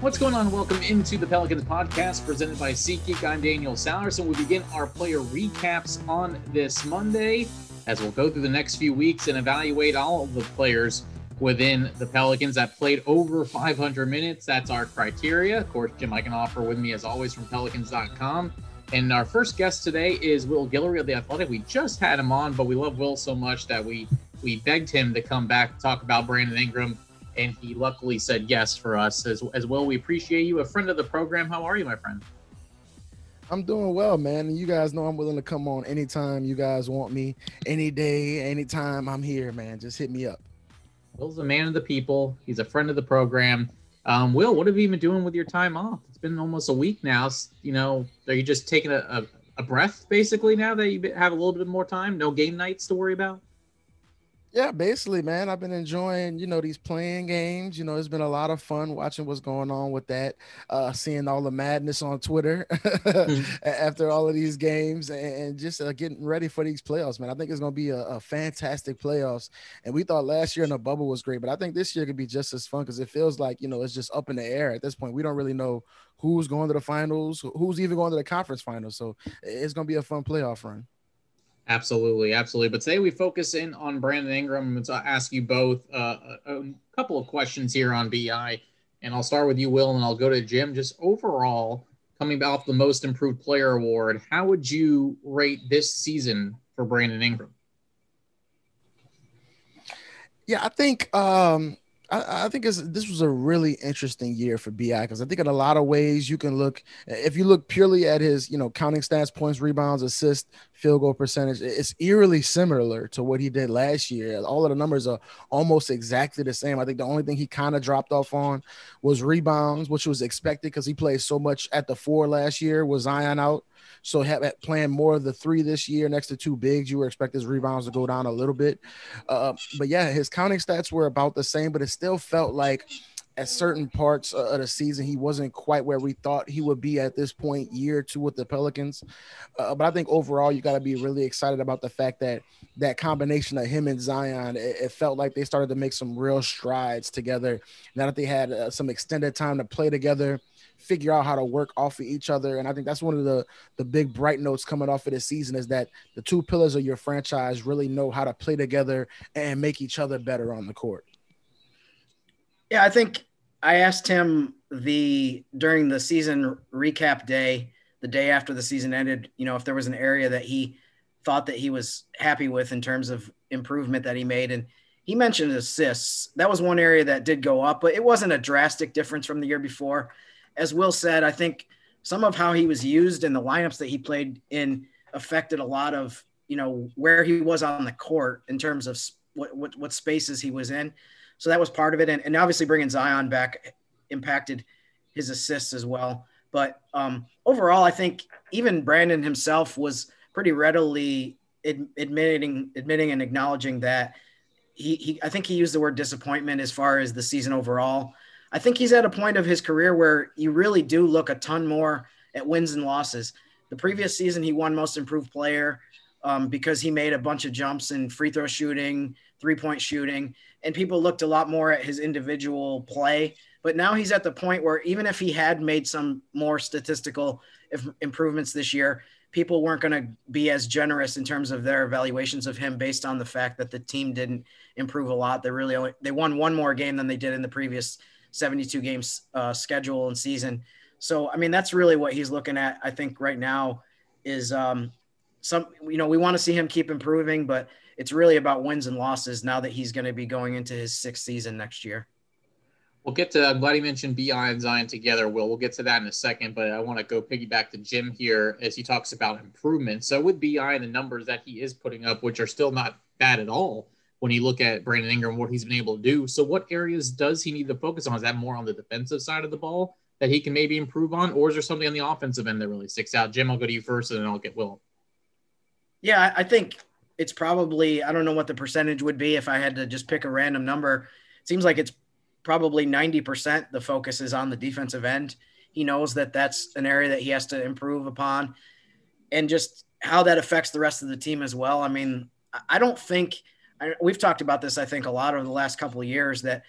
What's going on? Welcome into the Pelicans podcast presented by SeatGeek. I'm Daniel Sallerson. We begin our player recaps on this Monday as we'll go through the next few weeks and evaluate all of the players within the Pelicans that played over 500 minutes. That's our criteria. Of course, Jim Eichenhofer with me as always from Pelicans.com. And our first guest today is Will Guillory of the Athletic. We just had him on, but we love Will so much that we we begged him to come back to talk about Brandon Ingram and he luckily said yes for us as, as well. We appreciate you, a friend of the program. How are you, my friend? I'm doing well, man. You guys know I'm willing to come on anytime you guys want me, any day, anytime I'm here, man. Just hit me up. Will's a man of the people. He's a friend of the program. Um, Will, what have you been doing with your time off? It's been almost a week now. You know, are you just taking a, a, a breath basically now that you have a little bit more time? No game nights to worry about? Yeah, basically, man. I've been enjoying, you know, these play-in games. You know, it's been a lot of fun watching what's going on with that, uh, seeing all the madness on Twitter mm-hmm. after all of these games and, just uh, getting ready for these playoffs, man. I think it's going to be a, a, fantastic playoffs. And we thought last year in the bubble was great, but I think this year could be just as fun because it feels like, you know, it's just up in the air at this point. We don't really know who's going to the finals, who's even going to the conference finals. So it's going to be a fun playoff run. Absolutely, absolutely. But today we focus in on Brandon Ingram. I ask you both uh, a, a couple of questions here on BI, and I'll start with you, Will, and I'll go to Jim. Just overall, coming off the Most Improved Player award, how would you rate this season for Brandon Ingram? Yeah, I think um, I, I think this was a really interesting year for Bi because I think in a lot of ways you can look if you look purely at his you know counting stats, points, rebounds, assists, field goal percentage, it's eerily similar to what he did last year. All of the numbers are almost exactly the same. I think the only thing he kind of dropped off on was rebounds, which was expected because he played so much at the four last year with Zion out. So have, at playing more of the three this year next to two bigs, you were expect his rebounds to go down a little bit. Uh, but yeah, his counting stats were about the same, but it still felt like at certain parts of the season, he wasn't quite where we thought he would be at this point, year two with the Pelicans. Uh, but I think overall, you got to be really excited about the fact that that combination of him and Zion, it, it felt like they started to make some real strides together. Now that they had uh, some extended time to play together, figure out how to work off of each other. And I think that's one of the the big bright notes coming off of this season is that the two pillars of your franchise really know how to play together and make each other better on the court. Yeah, I think I asked him the during the season recap day, the day after the season ended, you know, if there was an area that he thought that he was happy with in terms of improvement that he made and he mentioned assists. That was one area that did go up, but it wasn't a drastic difference from the year before as Will said, I think some of how he was used in the lineups that he played in affected a lot of you know where he was on the court in terms of what what, what spaces he was in. So that was part of it, and, and obviously bringing Zion back impacted his assists as well. But um, overall, I think even Brandon himself was pretty readily ad- admitting admitting and acknowledging that he, he I think he used the word disappointment as far as the season overall. I think he's at a point of his career where you really do look a ton more at wins and losses. The previous season, he won most improved player um, because he made a bunch of jumps in free throw shooting, three point shooting, and people looked a lot more at his individual play. But now he's at the point where even if he had made some more statistical improvements this year, people weren't going to be as generous in terms of their evaluations of him based on the fact that the team didn't improve a lot. They really only they won one more game than they did in the previous 72 games uh, schedule and season. So, I mean, that's really what he's looking at. I think right now is um, some, you know, we want to see him keep improving, but it's really about wins and losses now that he's going to be going into his sixth season next year. We'll get to, I'm glad he mentioned BI and Zion together, Will. We'll get to that in a second, but I want to go piggyback to Jim here as he talks about improvement. So, with BI and the numbers that he is putting up, which are still not bad at all, when you look at Brandon Ingram, what he's been able to do. So, what areas does he need to focus on? Is that more on the defensive side of the ball that he can maybe improve on, or is there something on the offensive end that really sticks out? Jim, I'll go to you first, and then I'll get Will. Yeah, I think it's probably I don't know what the percentage would be if I had to just pick a random number. It seems like it's probably 90% the focus is on the defensive end. He knows that that's an area that he has to improve upon and just how that affects the rest of the team as well. I mean, I don't think – We've talked about this, I think, a lot over the last couple of years that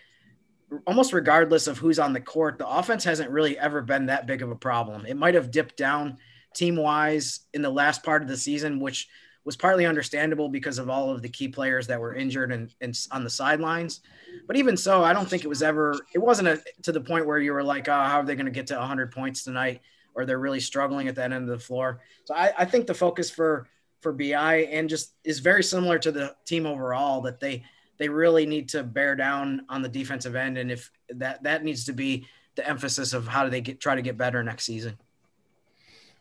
almost regardless of who's on the court, the offense hasn't really ever been that big of a problem. It might have dipped down team wise in the last part of the season, which was partly understandable because of all of the key players that were injured and, and on the sidelines. But even so, I don't think it was ever, it wasn't a, to the point where you were like, oh, how are they going to get to 100 points tonight? Or they're really struggling at that end of the floor. So I, I think the focus for, for BI and just is very similar to the team overall that they, they really need to bear down on the defensive end. And if that, that needs to be the emphasis of how do they get, try to get better next season.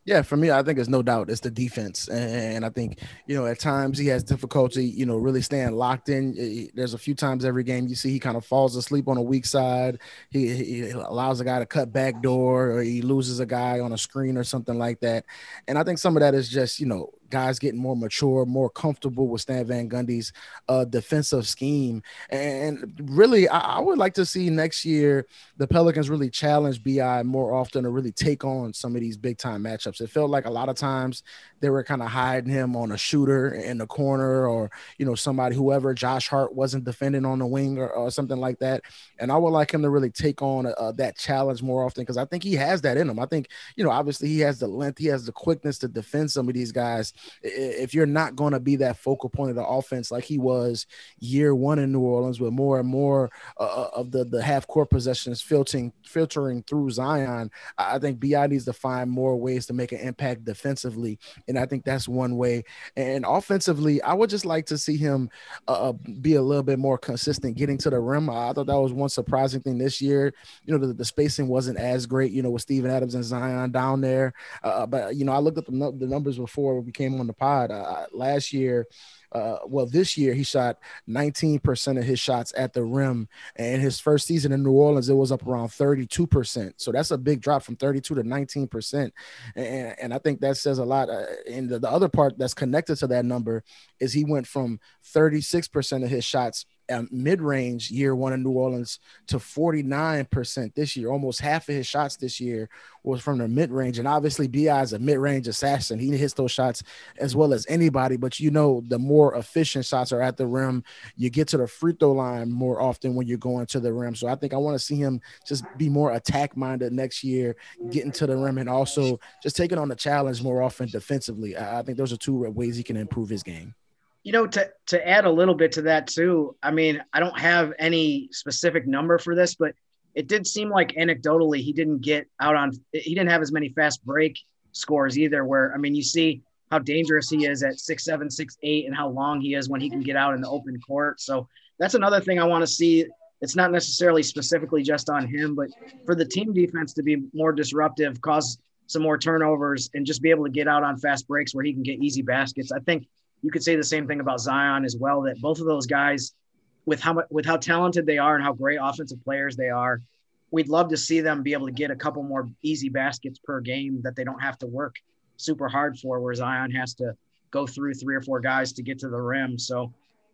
Yeah, for me, I think it's no doubt it's the defense, and I think you know at times he has difficulty, you know, really staying locked in. There's a few times every game you see he kind of falls asleep on a weak side. He, he allows a guy to cut back door, or he loses a guy on a screen or something like that. And I think some of that is just you know guys getting more mature, more comfortable with Stan Van Gundy's uh, defensive scheme. And really, I, I, would like to see next year the Pelicans really challenge BI more often to really take on some of these big time matchups. It felt like a lot of times they were kind of hiding him on a shooter in the corner or, you know, somebody, whoever Josh Hart wasn't defending on the wing or, or something like that. And I would like him to really take on uh, that challenge more often because I think he has that in him. I think, you know, obviously he has the length, he has the quickness to defend some of these guys if you're not going to be that focal point of the offense like he was year one in New Orleans, with more and more uh, uh of the the half court possessions filtering filtering through Zion, I think Bi needs to find more ways to make an impact defensively, and I think that's one way. And offensively, I would just like to see him uh, uh be a little bit more consistent getting to the rim. I thought that was one surprising thing this year. You know, the, the spacing wasn't as great. You know, with Steven Adams and Zion down there, uh, but you know, I looked at the, the numbers before we came on the pod pod. Uh, last year, uh, well, this year he shot 19% of his shots at the rim. And his first season in New Orleans, it was up around 32%. So that's a big drop from 32 to 19%. And, and I think that says a lot. Uh, and the, the other part that's connected to that number is he went from 36% of his shots um, mid range year one in New Orleans to 49% this year. Almost half of his shots this year was from the mid range. And obviously, BI is a mid range assassin. He hits those shots as well as anybody. But you know, the more efficient shots are at the rim, you get to the free throw line more often when you're going to the rim. So I think I want to see him just be more attack minded next year, getting to the rim, and also just taking on the challenge more often defensively. I think those are two ways he can improve his game you know to to add a little bit to that too i mean i don't have any specific number for this but it did seem like anecdotally he didn't get out on he didn't have as many fast break scores either where i mean you see how dangerous he is at six seven six eight and how long he is when he can get out in the open court. So that's another thing i want to see. It's not necessarily specifically just on him but for the team defense to be more disruptive cause some more turnovers and just be able to get out on fast breaks where he can get easy baskets i think you could say the same thing about Zion as well. That both of those guys, with how with how talented they are and how great offensive players they are, we'd love to see them be able to get a couple more easy baskets per game that they don't have to work super hard for. Where Zion has to go through three or four guys to get to the rim. So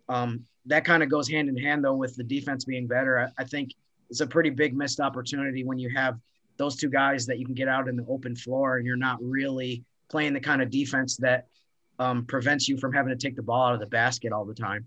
um, that kind of goes hand in hand though with the defense being better. I, I think it's a pretty big missed opportunity when you have those two guys that you can get out in the open floor and you're not really playing the kind of defense that um, prevents you from having to take the ball out of the basket all the time.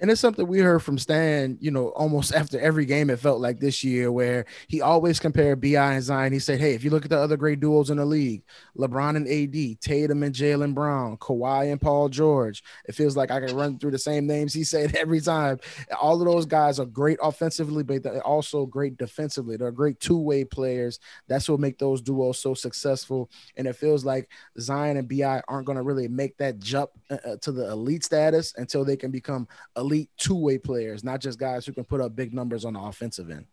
And it's something we heard from Stan, you know, almost after every game, it felt like this year, where he always compared BI and Zion. He said, Hey, if you look at the other great duos in the league, LeBron and AD, Tatum and Jaylen Brown, Kawhi and Paul George, it feels like I can run through the same names he said every time. All of those guys are great offensively, but they're also great defensively. They're great two way players. That's what make those duos so successful. And it feels like Zion and BI aren't going to really make that jump uh, uh, to the elite status until they can become elite elite two way players, not just guys who can put up big numbers on the offensive end.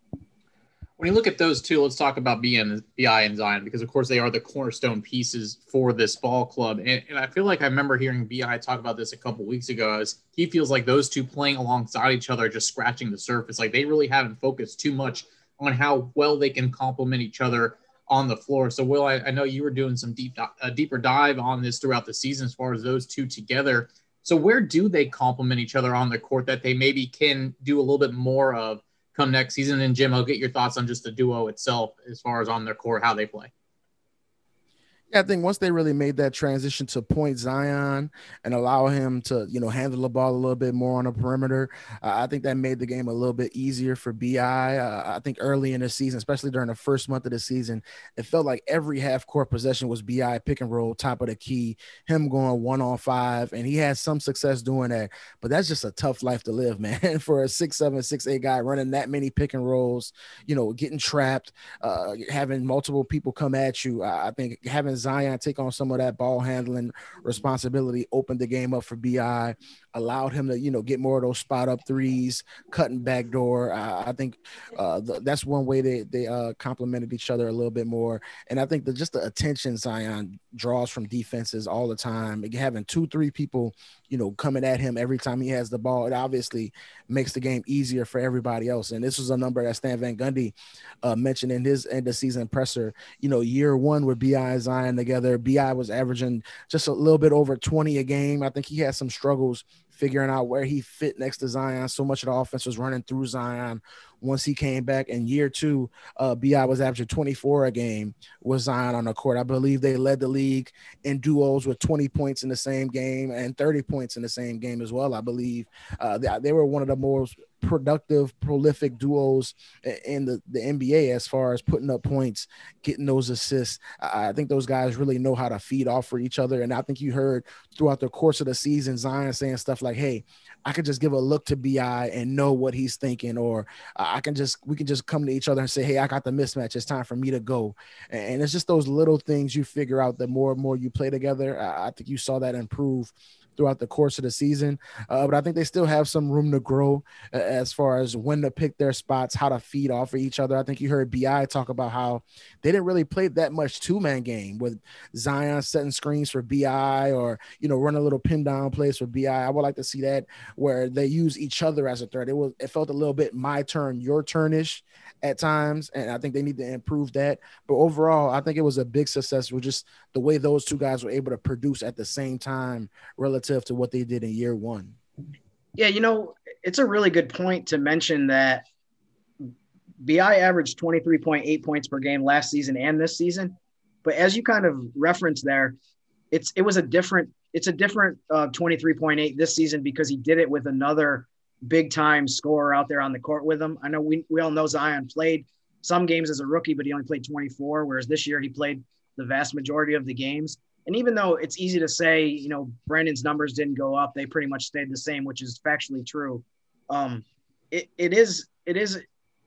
When you look at those two, let's talk about BN, BI and Zion because, of course, they are the cornerstone pieces for this ball club. And, and I feel like I remember hearing BI talk about this a couple weeks ago as he feels like those two playing alongside each other, just scratching the surface. Like they really haven't focused too much on how well they can complement each other on the floor. So, Will, I, I know you were doing some deep, a deeper dive on this throughout the season as far as those two together. So where do they complement each other on the court that they maybe can do a little bit more of come next season? And Jim, I'll get your thoughts on just the duo itself as far as on their court, how they play. Yeah, I think once they really made that transition to point Zion and allow him to, you know, handle the ball a little bit more on the perimeter, uh, I think that made the game a little bit easier for Bi. Uh, I think early in the season, especially during the first month of the season, it felt like every half court possession was Bi pick and roll, top of the key, him going one on five, and he had some success doing that. But that's just a tough life to live, man, for a six seven, six eight guy running that many pick and rolls, you know, getting trapped, uh, having multiple people come at you. I think having Zion take on some of that ball handling responsibility, opened the game up for Bi, allowed him to, you know, get more of those spot up threes, cutting back door. Uh, I think uh, the, that's one way they they uh, complemented each other a little bit more. And I think just the attention Zion draws from defenses all the time, having two, three people, you know, coming at him every time he has the ball, it obviously makes the game easier for everybody else. And this was a number that Stan Van Gundy uh, mentioned in his end of season presser. You know, year one with Bi and Zion together, Bi was averaging just a little bit over 20 a game. I think he had some struggles figuring out where he fit next to Zion. So much of the offense was running through Zion once he came back. In year two, uh, Bi was averaging 24 a game with Zion on the court. I believe they led the league in duos with 20 points in the same game and 30 points in the same game as well. I believe uh, they, they were one of the most productive, prolific duos in the, the NBA as far as putting up points, getting those assists. I think those guys really know how to feed off for each other. And I think you heard throughout the course of the season, Zion saying stuff like, Hey, I could just give a look to Bi and know what he's thinking, or I can just we can just come to each other and say, "Hey, I got the mismatch. It's time for me to go." And it's just those little things you figure out. The more and more you play together, I think you saw that improve throughout the course of the season. Uh, but I think they still have some room to grow uh, as far as when to pick their spots, how to feed off of each other. I think you heard Bi talk about how they didn't really play that much two man game with Zion setting screens for Bi or you know run a little pin down plays for Bi. I would like to see that where they use each other as a threat. It was it felt a little bit my turn, your turn ish at times, and I think they need to improve that. But overall, I think it was a big success with just the way those two guys were able to produce at the same time relative to what they did in year one. Yeah, you know, it's a really good point to mention that Bi averaged 23.8 points per game last season and this season. But as you kind of referenced there, it's it was a different it's a different uh, 23.8 this season because he did it with another big time scorer out there on the court with him. I know we, we all know Zion played some games as a rookie, but he only played 24, whereas this year he played the vast majority of the games. And even though it's easy to say, you know, Brandon's numbers didn't go up, they pretty much stayed the same, which is factually true. Um, it, it is it is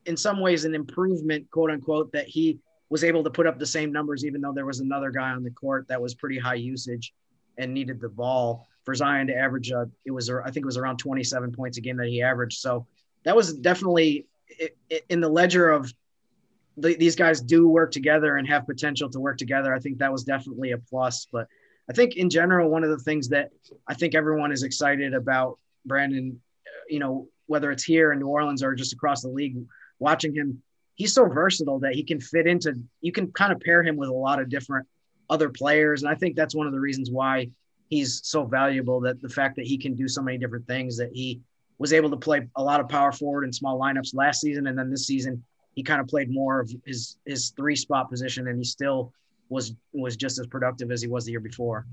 in some ways an improvement, quote unquote, that he was able to put up the same numbers, even though there was another guy on the court that was pretty high usage and needed the ball for Zion to average. Uh, it was I think it was around 27 points a game that he averaged. So that was definitely in the ledger of the, these guys do work together and have potential to work together. I think that was definitely a plus. But I think in general, one of the things that I think everyone is excited about Brandon, uh, you know, whether it's here in New Orleans or just across the league, watching him, he's so versatile that he can fit into. You can kind of pair him with a lot of different other players, and I think that's one of the reasons why he's so valuable that the fact that he can do so many different things that he was able to play a lot of power forward and small lineups last season and then this season he kind of played more of his his three spot position and he still was was just as productive as he was the year before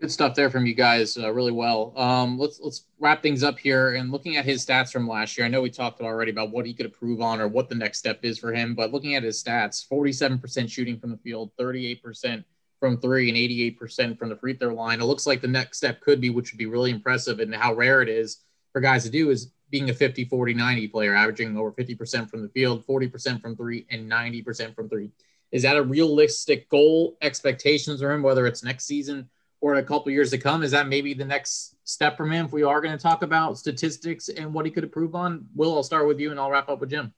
good stuff there from you guys uh, really well um, let's let's wrap things up here and looking at his stats from last year i know we talked already about what he could improve on or what the next step is for him but looking at his stats 47% shooting from the field 38% from three and 88% from the free throw line. It looks like the next step could be, which would be really impressive and how rare it is for guys to do, is being a 50, 40, 90 player, averaging over 50% from the field, 40% from three, and 90% from three. Is that a realistic goal, expectations for him, whether it's next season or in a couple years to come? Is that maybe the next step for him if we are going to talk about statistics and what he could improve on? Will, I'll start with you and I'll wrap up with Jim.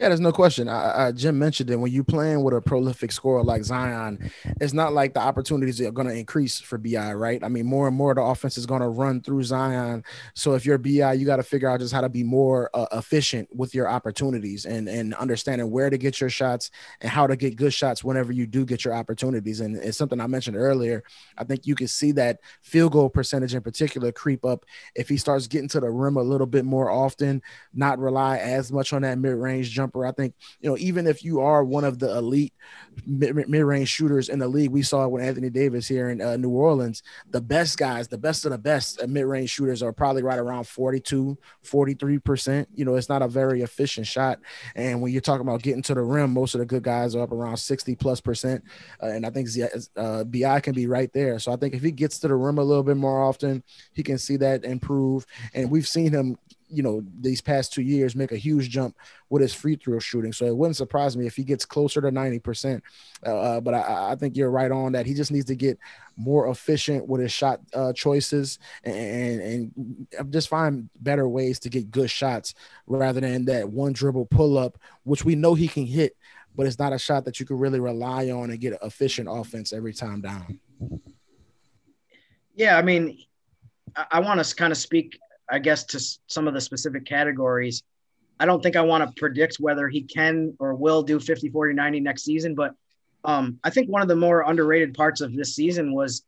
Yeah, there's no question. I, I, Jim mentioned it. When you're playing with a prolific scorer like Zion, it's not like the opportunities are going to increase for Bi, right? I mean, more and more the offense is going to run through Zion. So if you're Bi, you got to figure out just how to be more uh, efficient with your opportunities and and understanding where to get your shots and how to get good shots whenever you do get your opportunities. And it's something I mentioned earlier. I think you can see that field goal percentage in particular creep up if he starts getting to the rim a little bit more often, not rely as much on that mid range jump jumper. I think, you know, even if you are one of the elite mid-range shooters in the league, we saw with Anthony Davis here in uh, New Orleans. The best guys, the best of the best mid-range shooters are probably right around 42, 43%. You know, it's not a very efficient shot. And when you're talking about getting to the rim, most of the good guys are up around 60 plus percent. Uh, and I think uh, BI can be right there. So I think if he gets to the rim a little bit more often, he can see that improve. And we've seen him you know these past two years make a huge jump with his free throw shooting. So it wouldn't surprise me if he gets closer to ninety percent. Uh, uh, but I, I, think you're right on that. He just needs to get more efficient with his shot uh, choices and, and just find better ways to get good shots rather than that one dribble pull up, which we know he can hit, but it's not a shot that you can really rely on and get efficient offense every time down. Yeah, I mean, I, I want to kind of speak I guess to some of the specific categories. I don't think I want to predict whether he can or will do 50, 40, 90 next season, but um, I think one of the more underrated parts of this season was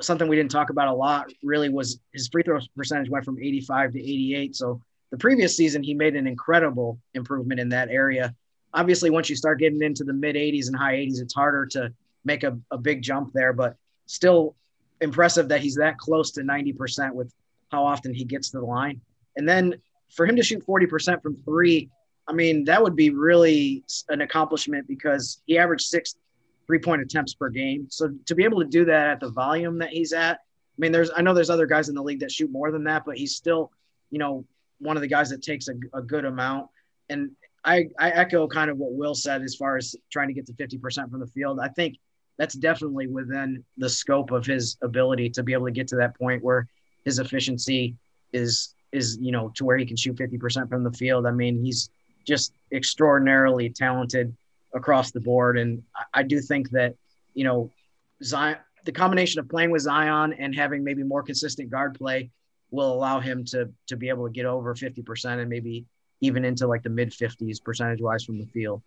something we didn't talk about a lot really was his free throw percentage went from 85 to 88. So the previous season, he made an incredible improvement in that area. Obviously, once you start getting into the mid 80s and high 80s, it's harder to make a, a big jump there, but still impressive that he's that close to 90% with how often he gets to the line. And then for him to shoot 40% from three, I mean, that would be really an accomplishment because he averaged six three point attempts per game. So to be able to do that at the volume that he's at, I mean, there's, I know there's other guys in the league that shoot more than that, but he's still, you know, one of the guys that takes a, a good amount. And I, I echo kind of what Will said as far as trying to get to 50% from the field. I think that's definitely within the scope of his ability to be able to get to that point where his efficiency is is you know to where he can shoot 50% from the field. I mean, he's just extraordinarily talented across the board, and I, I do think that you know Zion, the combination of playing with Zion and having maybe more consistent guard play will allow him to to be able to get over 50% and maybe even into like the mid 50s percentage wise from the field.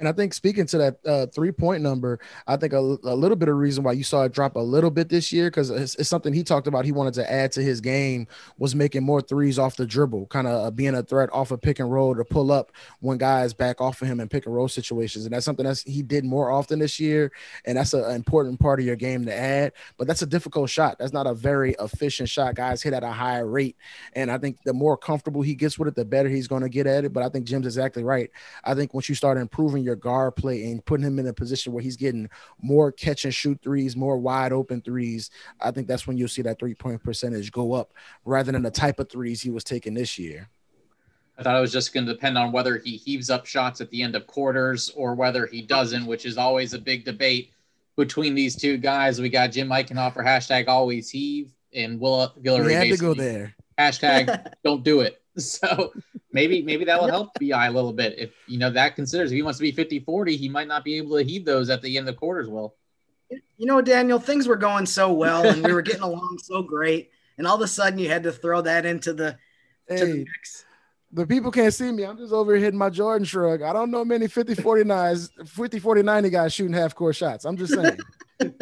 And I think speaking to that uh, three point number, I think a, a, little bit of reason why you saw it drop a little bit this year because it's, it's, something he talked about. He wanted to add to his game was making more threes off the dribble, kind of uh, being a threat off a of pick and roll to pull up when guys back off of him in pick and roll situations. And that's something that he did more often this year. And that's an important part of your game to add. But that's a difficult shot. That's not a very efficient shot. Guys hit at a higher rate. And I think the more comfortable he gets with it, the better he's going to get at it. But I think Jim's exactly right. I think once you start improving your guard play and putting him in a position where he's getting more catch and shoot threes, more wide open threes, I think that's when you'll see that three point percentage go up rather than the type of threes he was taking this year. I thought it was just going to depend on whether he heaves up shots at the end of quarters or whether he doesn't, which is always a big debate between these two guys. We got Jim Eichenhofer hashtag always heave and Will Guillory. We had to go there. Hashtag don't do it. So maybe maybe that will help BI a little bit. If you know that considers if he wants to be 50 40, he might not be able to heed those at the end of the quarters well. You know, Daniel, things were going so well and we were getting along so great. And all of a sudden you had to throw that into the, hey, to the mix. The people can't see me. I'm just over here hitting my Jordan shrug. I don't know many 50 49s, 50 40 90 guys shooting half court shots. I'm just saying.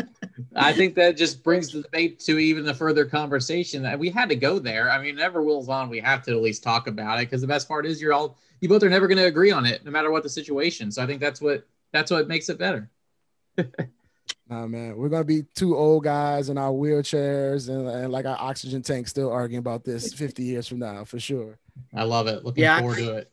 I think that just brings the debate to even the further conversation that we had to go there. I mean, never Will's on, we have to at least talk about it because the best part is you're all you both are never going to agree on it, no matter what the situation. So I think that's what that's what makes it better. nah, man, we're gonna be two old guys in our wheelchairs and, and like our oxygen tank, still arguing about this 50 years from now for sure. I love it. Looking yeah, forward to it.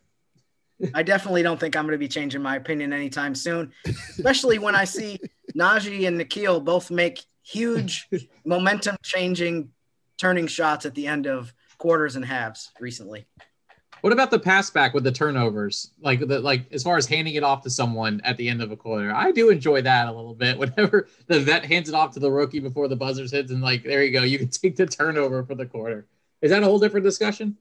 I definitely don't think I'm going to be changing my opinion anytime soon, especially when I see Naji and Nickeil both make huge momentum changing turning shots at the end of quarters and halves recently. What about the pass back with the turnovers? Like the like as far as handing it off to someone at the end of a quarter. I do enjoy that a little bit. Whenever the vet hands it off to the rookie before the buzzers hits and like there you go, you can take the turnover for the quarter. Is that a whole different discussion?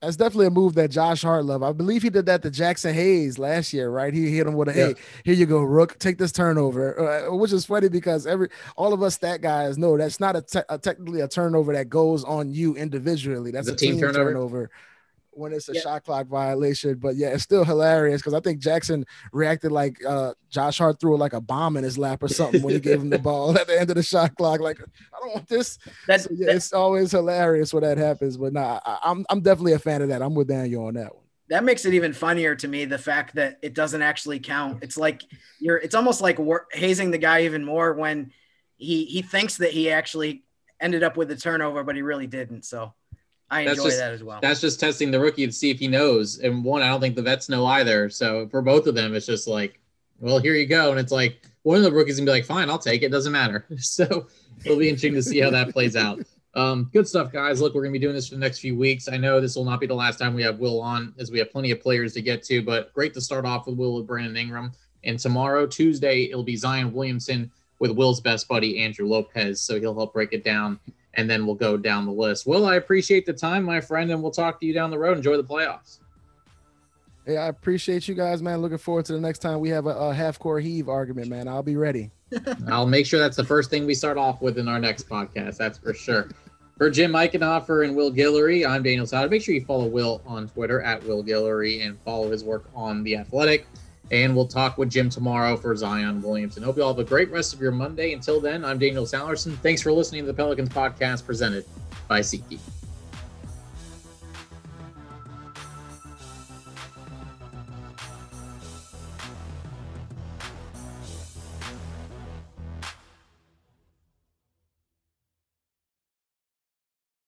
That's definitely a move that Josh Hart love. I believe he did that to Jaxson Hayes last year, right? He hit him with a yeah. hey, here you go, Rook, take this turnover, uh, which is funny because every all of us stat guys know that's not a, te- a technically a turnover that goes on you individually. That's a team, team turnover. turnover when it's a yeah. shot clock violation. But yeah, it's still hilarious because I think Jaxson reacted like uh, Josh Hart threw like a bomb in his lap or something when he gave him the ball at the end of the shot clock. Like, I don't want this. That's, so, yeah, that's, it's always hilarious when that happens. But nah, I, I'm, I'm definitely a fan of that. I'm with Daniel on that one. that makes it even funnier to me the fact that it doesn't actually count. It's like you're it's almost like hazing the guy even more when he he thinks that he actually ended up with a turnover, but he really didn't. So I enjoy just, that as well. That's just testing the rookie to see if he knows. And one, I don't think the vets know either. So for both of them, it's just like, well, here you go. And it's like one of the rookies can be like, fine, I'll take it. Doesn't matter. So it'll be interesting to see how that plays out. Um, good stuff, guys. Look, we're gonna be doing this for the next few weeks. I know this will not be the last time we have Will on, as we have plenty of players to get to. But great to start off with Will with Brandon Ingram. And tomorrow, Tuesday, it'll be Zion Williamson with Will's best buddy Andrew Lopez. So he'll help break it down and then we'll go down the list. Will, I appreciate the time, my friend, and we'll talk to you down the road. Enjoy the playoffs. Hey, I appreciate you guys, man. Looking forward to the next time we have a, a half core heave argument, man. I'll be ready. I'll make sure that's the first thing we start off with in our next podcast. That's for sure. For Jim Eichenhofer and Will Guillory, I'm Daniel Sauter. Make sure you follow Will on Twitter at Will Guillory and follow his work on The Athletic. And we'll talk with Jim tomorrow for Zion Williamson. Hope you all have a great rest of your Monday. Until then, I'm Daniel Sallerson. Thanks for listening to the Pelicans podcast presented by SeatGeek.